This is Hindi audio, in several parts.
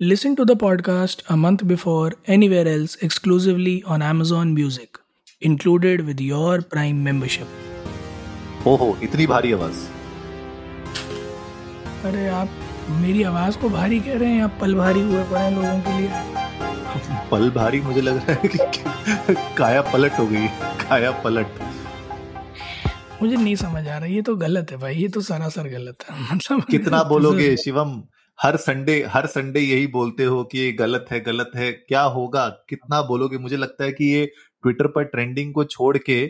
Listen to the podcast a month before anywhere else exclusively on Amazon Music, included with your Prime membership. ओहो इतनी भारी आवाज़। अरे आप मेरी आवाज़ को भारी कह रहे हैं या पल भारी हुए पड़े हैं लोगों के लिए। पल भारी मुझे लग रहा है कि काया पलट हो गई काया पलट। मुझे नहीं समझ आ रहा ये तो गलत है भाई ये तो सरासर गलत है। मतलब कितना बोलोगे शिवम? हर संडे हर संडे यही बोलते हो कि ये गलत है गलत है क्या होगा? कितना बोलोगे? मुझे लगता है कि ये ट्विटर पर ट्रेंडिंग को छोड़ के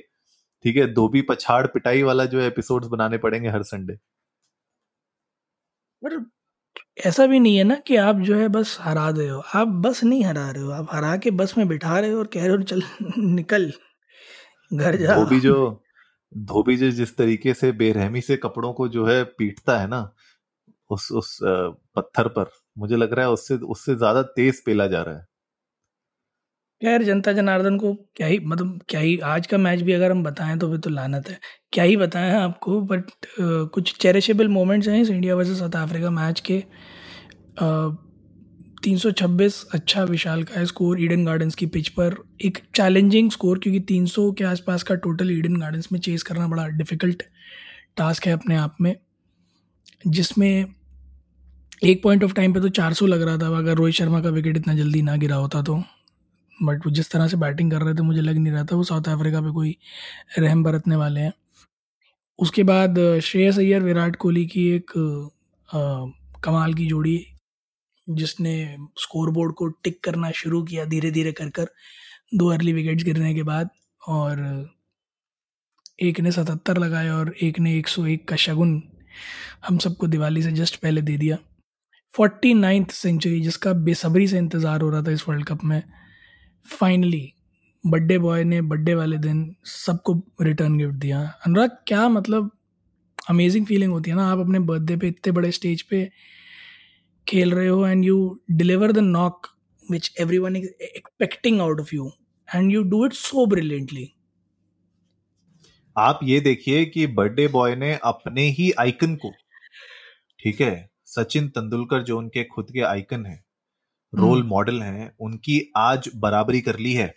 ठीक है धोबी पछाड़ पिटाई वाला जो एपिसोड्स बनाने पड़ेंगे हर संडे। पर ऐसा भी नहीं है ना कि आप जो है बस हरा रहे हो। आप बस नहीं हरा रहे हो आप हरा के बस में बिठा रहे हो और कह रहे हो चल निकल घर जा। धोबी जो धोबी जो जिस तरीके से बेरहमी से कपड़ों को जो है पीटता है ना उस उस पत्थर पर। मुझे लग रहा है उससे उससे ज़्यादा तेज पेला जा रहा है। खैर जनता जनार्दन को क्या ही मतलब क्या ही, आज का मैच भी अगर हम बताएँ तो फिर तो लानत है। क्या ही बताएँ आपको, बट कुछ चेरिशेबल मोमेंट्स हैं इस India versus South Africa match के। तीन सौ छब्बीस अच्छा विशाल का है स्कोर ईडन गार्डन्स की पिच पर। एक चैलेंजिंग स्कोर क्योंकि तीन सौ के आसपास का टोटल ईडन गार्डन्स में चेस करना बड़ा डिफ़िकल्ट टास्क है अपने आप में। जिसमें एक पॉइंट ऑफ़ टाइम पे तो 400 लग रहा था अगर रोहित शर्मा का विकेट इतना जल्दी ना गिरा होता तो। बट वो जिस तरह से बैटिंग कर रहे थे मुझे लग नहीं रहा था वो साउथ अफ्रीका पे कोई रहम बरतने वाले हैं। उसके बाद श्रेयस अय्यर विराट कोहली की एक आ, कमाल की जोड़ी जिसने स्कोर बोर्ड को टिक करना शुरू किया धीरे धीरे कर कर दो अर्ली विकेट्स गिरने के बाद और एक ने सतहत्तर लगाए और एक ने एक सौ एक का शगुन हम सबको दिवाली से जस्ट पहले दे दिया। फोर्टी नाइन्थ सेंचुरी जिसका बेसब्री से इंतज़ार हो रहा था इस वर्ल्ड कप में फाइनली बर्थडे बॉय ने बर्थडे वाले दिन सबको रिटर्न गिफ्ट दिया। अनुराग, क्या मतलब अमेजिंग फीलिंग होती है ना, आप अपने बर्थडे पे इतने बड़े स्टेज पे खेल रहे हो and you deliver the knock which everyone is expecting out of you and you do it so brilliantly आप ये देखिए कि बर्थडे बॉय ने अपने ही आइकन को ठीक है सचिन तेंदुलकर जो उनके खुद के आइकन है रोल मॉडल हैं उनकी आज बराबरी कर ली है।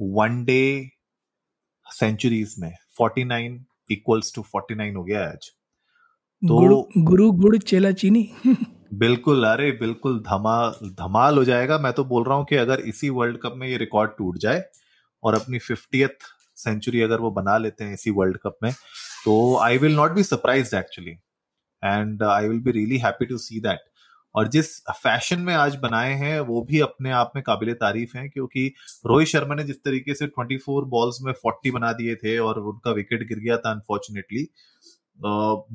वन डे सेंचुरीज में 49 इक्वल्स टू 49 हो गया आज। तो गुरु गुड़ चेला चीनी। बिल्कुल अरे बिल्कुल धमाल धमाल हो जाएगा। मैं तो बोल रहा हूँ कि अगर इसी वर्ल्ड कप में ये रिकॉर्ड टूट जाए और अपनी फिफ्टियथ सेंचुरी अगर वो बना लेते हैं इसी वर्ल्ड कप में तो I will not be surprise actually and I will be really happy to see that और जिस फ़ैशन में आज बनाए हैं, वो भी अपने आप में काबिल तारीफ़ हैं, क्योंकि रोहित शर्मा ने जिस तरीके से 24 बॉल्स में 40 बना दिए थे और उनका विकेट गिर गया था अनफॉर्चुनेटली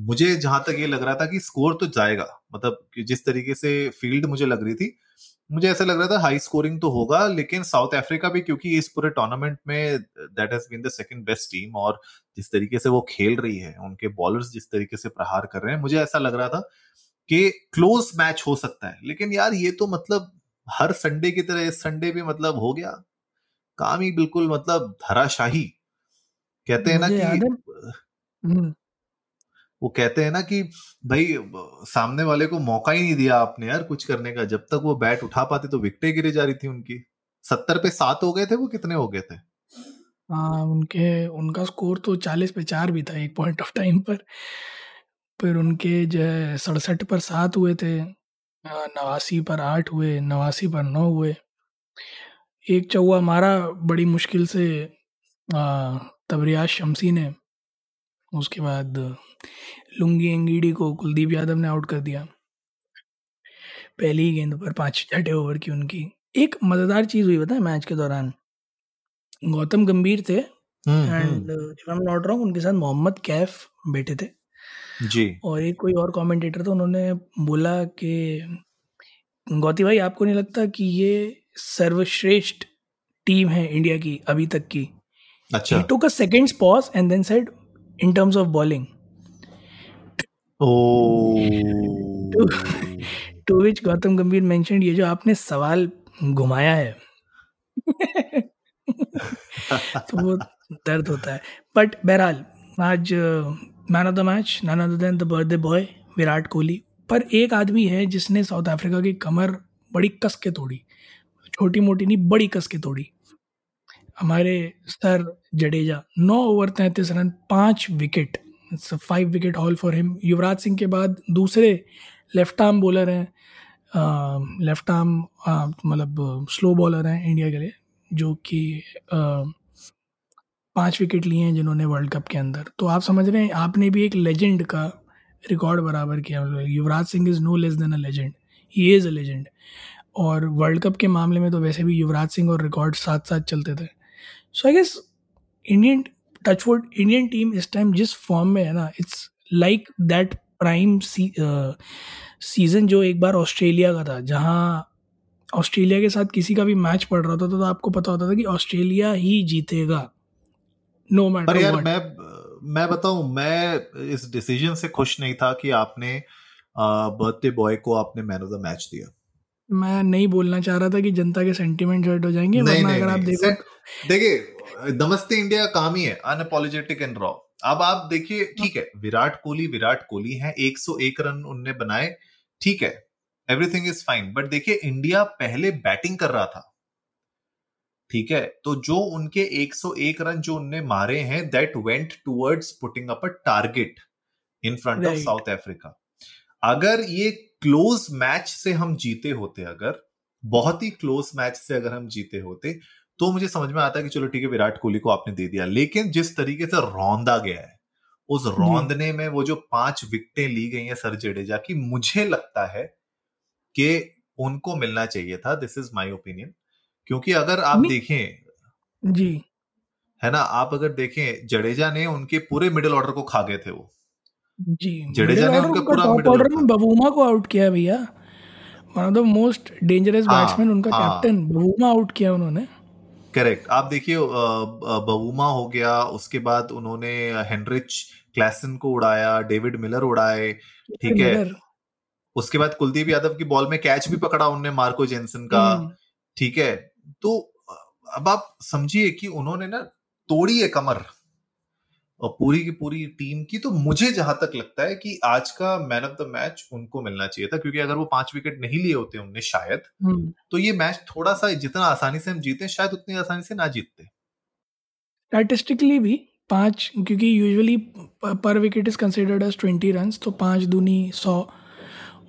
मुझे जहाँ तक ये लग रहा था कि स्कोर तो जाएगा। मतलब जिस तरीके से फ़ील्ड मुझे लग रही थी मुझे ऐसा लग रहा था हाई स्कोरिंग तो होगा लेकिन साउथ अफ्रीका भी क्योंकि इस पूरे टूर्नामेंट में that has been the second best team और जिस तरीके से वो खेल रही है उनके बॉलर्स जिस तरीके से प्रहार कर रहे हैं मुझे ऐसा लग रहा था कि क्लोज मैच हो सकता है। लेकिन यार ये तो मतलब हर संडे की तरह इस संडे भी मतलब हो गया। काम ही बिल्कुल मतलब धराशाही। कहते हैं ना कि। वो कहते हैं ना कि भाई, सामने वाले को मौका ही नहीं दिया आपने यार कुछ करने का। जब तक वो बैट उठा पाते तो विकटें गिरे जा रही थी उनकी। सत्तर पे सात हो गए थे वो, कितने हो गए थे? हाँ उनके, उनका स्कोर तो चालीस पे चार भी था एक पॉइंट ऑफ़ टाइम पर। फिर उनके जो है, सड़सठ पर सात हुए थे नवासी पर आठ हुए, नवासी पर नौ हुए। एक चौवा मारा, बड़ी मुश्किल से तबरियाज शमसी ने। उसके बाद लुंगी एंगीडी को कुलदीप यादव ने आउट कर दिया। पहली ही गेंद पर पाँच छठे ओवर की उनकी। एक मज़ेदार चीज़ हुई बताए मैच के दौरान। गौतम गंभीर थे एंड नॉट रॉन्ग उनके साथ मोहम्मद कैफ बैठे थे। जी। और एक कोई और कमेंटेटर था उन्होंने बोला कि गौती भाई आपको नहीं लगता कि ये सर्वश्रेष्ठ टीम है इंडिया की अभी तक की? अच्छा। Took a seconds pause and then said in terms of bowling to which Gautam Gambhir mention ये जो आपने सवाल घुमाया है तो वो दर्द होता है. बट बहरहाल आज man of the match none other than the birthday boy Virat Kohli. पर एक आदमी है जिसने साउथ अफ्रीका की कमर बड़ी कस के तोड़ी छोटी मोटी नहीं बड़ी कस के तोड़ी। हमारे सर जडेजा, नौ ओवर तैंतीस रन, पाँच wicket. Five wicket all for him Yuvraj Singh के बाद दूसरे लेफ़्ट आर्म बॉलर हैं लेफ़्ट आर्म मतलब स्लो बॉलर हैं इंडिया के लिए, जो कि पाँच विकेट लिए हैं जिन्होंने वर्ल्ड कप के अंदर। तो आप समझ रहे हैं, आपने भी एक लेजेंड का रिकॉर्ड बराबर किया। Yuvraj Singh is no less than a legend he is a legend और वर्ल्ड कप के मामले में तो वैसे भी युवराज सिंह और रिकॉर्ड साथ साथ चलते थे। So I guess Indian touchwood Indian team इस टाइम जिस फॉर्म में है ना it's like that prime season जो एक बार ऑस्ट्रेलिया का था जहाँ ऑस्ट्रेलिया के साथ किसी का भी मैच पड़ रहा था तो, तो आपको पता होता था कि ऑस्ट्रेलिया ही जीतेगा नो मैटर यार मैं मैं बताऊँ मैं इस डिसीज़न से खुश नहीं था कि आपने बर्थडे बॉय को आपने मैन ऑफ़ द मैच दिया। मैं नहीं बोलना चाह रहा था कि जनता के सेंटीमेंट हर्ट हो जाएँगे नहीं, नहीं, अगर आप देखो देखिए नमस्ते इंडिया काम ही है। अनअपोलोजेटिक एंड रॉ अब आप देखिए ठीक है विराट कोहली विराट कोहली हैं। 101 रन उनने बनाए। ठीक है एवरीथिंग इज़ फाइन बट देखिए इंडिया पहले बैटिंग कर रहा था। ठीक है तो जो उनके 101 रन जो उनने मारे हैं that went towards putting up a target in front of South Africa अगर ये क्लोज मैच से हम जीते होते अगर बहुत ही क्लोज मैच से अगर हम जीते होते तो मुझे समझ में आता है कि चलो ठीक है विराट कोहली को आपने दे दिया। लेकिन जिस तरीके से रौंदा गया है उस रौंदने में वो जो पाँच विकटें ली गई हैं सर जडेजा की मुझे लगता है कि उनको मिलना चाहिए था दिस इज़ माई ओपिनियन क्योंकि अगर आप देखें जी। है ना आप अगर देखें जडेजा ने उनके पूरे मिडिल ऑर्डर को खा गए थे वो। जी जडेजा ने उनका पूरा मिडिल ऑर्डर में बबूमा को आउट किया भैया। One of the most dangerous batsman उनका कैप्टन हाँ। बबूमा आउट किया उन्होंने। करेक्ट आप देखिए बबूमा हो गया उसके बाद उन्होंने हेनरिच क्लैसन को उड़ाया डेविड मिलर उड़ाए ठीक है। उसके बाद कुलदीप यादव की बॉल में कैच भी पकड़ा उन्होंने मार्को जेनसन का हम्म। ठीक है। तो अब आप समझिए कि उन्होंने ना तोड़ी है कमर और पूरी की पूरी टीम की तो मुझे जहाँ तक लगता है कि आज का मैन ऑफ़ द मैच उनको मिलना चाहिए था क्योंकि अगर वो पाँच विकेट नहीं लिए होते उनने शायद हम्म। तो ये मैच थोड़ा सा जितना आसानी से हम जीते शायद उतनी आसानी से ना जीतते। स्टैटिस्टिकली भी पाँच क्योंकि यूजुअली पर wicket is considered as twenty run तो पाँच दूनी सौ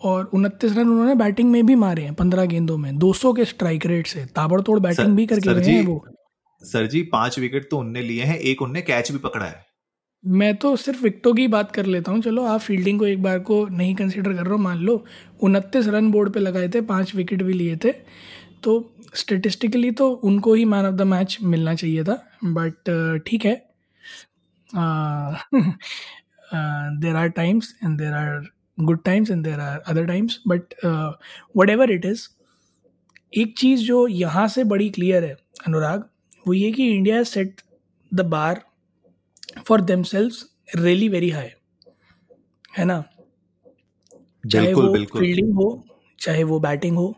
और उनतीस रन उन्होंने बैटिंग में भी मारे हैं पंद्रह गेंदों में। दो सौ के स्ट्राइक रेट से ताबड़तोड़ बैटिंग सर, भी करके गए हैं वो। सर जी पाँच विकेट तो उनने लिए हैं एक उनने कैच भी पकड़ा है। मैं तो सिर्फ़ विकटों की बात कर लेता हूँ। चलो, आप फील्डिंग को एक बार को नहीं कंसिडर कर रहे हो, मान लो। उनतीस रन बोर्ड पे लगाए थे, पाँच विकेट भी लिए थे। तो स्टेटिस्टिकली तो उनको ही मैन ऑफ़ द मैच मिलना चाहिए था। बट ठीक है। There are times and there are good times and there are other times but whatever it is एक चीज़ जो यहाँ से बड़ी क्लियर है, अनुराग, वो ये कि India set the bar for themselves really very high है ना? चाहे वो फील्डिंग हो चाहे वो बैटिंग हो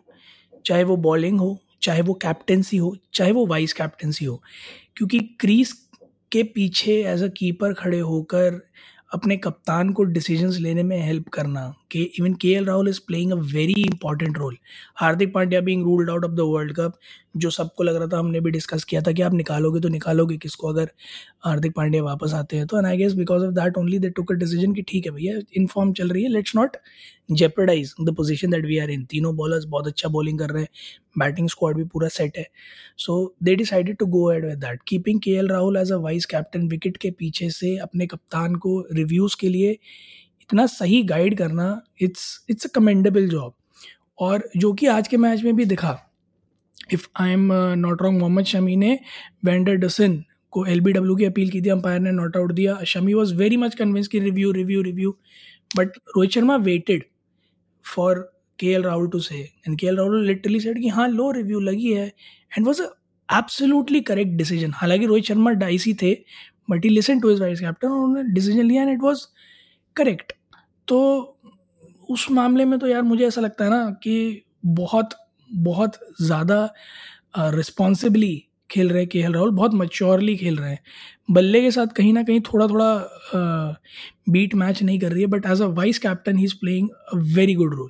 चाहे वो बॉलिंग हो चाहे वो कैप्टेंसी हो चाहे वो वाइस कैप्टेंसी हो। क्योंकि क्रीज के पीछे एज अ कीपर खड़े होकर अपने कप्तान को डिसीजंस लेने में हेल्प करना even K L Rahul is playing a very important role Hardik Pandya being ruled out of the world cup जो सबको लग रहा था, हमने भी डिस्कस किया था कि आप निकालोगे तो निकालोगे किसको अगर हार्दिक पांड्या वापस आते हैं। तो and I guess because of that only they took a decision कि ठीक है भैया इन फॉर्म चल रही है let's not jeopardise the position that we are in तीनों बॉलर्स बहुत अच्छा बॉलिंग कर रहे हैं बैटिंग स्क्वाड भी पूरा सेट है। So they decided to go ahead with that keeping K L Rahul as a captain wicket के पीछे से अपने कप्तान को रिव्यूज़ के लिए इतना सही गाइड करना it's it's a commendable job और जो कि आज के मैच में भी दिखा। If I am not wrong Mohammed Shami ने वेंडर डसन को एल की अपील की थी अंपायर ने नॉट आउट दिया। Shami was very much convince की review review review but Rohit Sharma waited for K L Rahul to say and K L Rahul literally said कि हाँ लो रिव्यू लगी है। And was absolutely correct decision हालाँकि रोहित शर्मा डाइसी थे but he listen to his vice captain उन्होंने डिसीज़न लिया एंड इट वॉज़ करेक्ट तो उस मामले में तो यार मुझे ऐसा लगता है ना कि बहुत बहुत ज़्यादा रिस्पॉन्सिबली खेल रहे के एल राहुल, बहुत मच्योरली खेल रहे हैं। बल्ले के साथ कहीं ना कहीं थोड़ा थोड़ा बीट मैच नहीं कर रही है but as a vice captain he is playing a very good role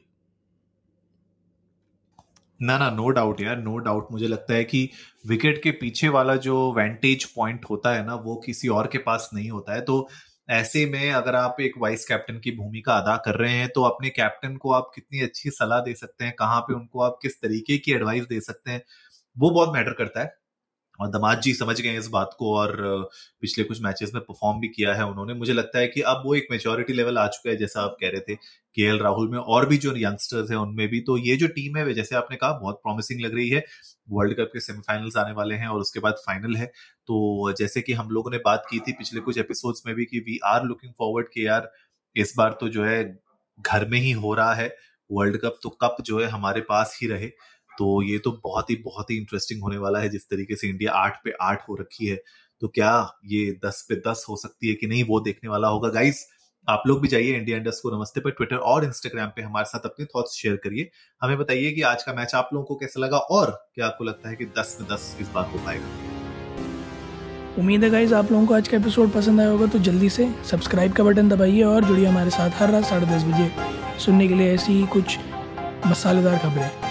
ना ना नो डाउट यार नो डाउट मुझे लगता है कि विकेट के पीछे वाला जो वेंटेज पॉइंट होता है ना, वो किसी और के पास नहीं होता है। तो ऐसे में अगर आप एक वाइस कैप्टन की भूमिका अदा कर रहे हैं तो अपने कैप्टन को आप कितनी अच्छी सलाह दे सकते हैं? कहाँ पे उनको आप किस तरीके की एडवाइस दे सकते हैं? वो बहुत मैटर करता है। और दमाद जी समझ गए इस बात को और पिछले कुछ मैचेस में परफॉर्म भी किया है उन्होंने। मुझे लगता है कि अब वो एक मेच्योरिटी लेवल आ चुका है, जैसा आप कह रहे थे, के राहुल में और भी जो यंगस्टर्स हैं उनमें भी। तो ये जो टीम है, जैसे आपने कहा, बहुत प्रॉमिसिंग लग रही है। वर्ल्ड कप के सेमीफाइनल्स आने वाले हैं और उसके बाद फाइनल है। तो जैसे कि हम लोगों ने बात की थी पिछले कुछ एपिसोड्स में भी कि वी आर लुकिंग फॉरवर्ड के यार, इस बार तो जो है, घर में ही हो रहा है। वर्ल्ड कप तो कप जो है, हमारे पास ही रहे। तो ये तो बहुत ही बहुत ही इंटरेस्टिंग होने वाला है, जिस तरीके से इंडिया आठ पे आठ हो रखी है। तो क्या ये दस पे दस हो सकती है कि नहीं, वो देखने वाला होगा। गाइस आप लोग भी जाइए इंडिया इंडस्ट को नमस्ते पर ट्विटर और इंस्टाग्राम पे हमारे साथ अपने थॉट्स शेयर करिए। हमें बताइए कि आज का मैच आप लोगों को कैसा लगा और क्या आपको लगता है कि दस में दस इस बार हो पाएगा? उम्मीद है गाइज़ आप लोगों को आज का एपिसोड पसंद आया होगा तो जल्दी से सब्सक्राइब का बटन दबाइए और जुड़िए हमारे साथ हर रात साढ़े दस बजे। सुनने के लिए ऐसी ही कुछ मसालेदार खबरें।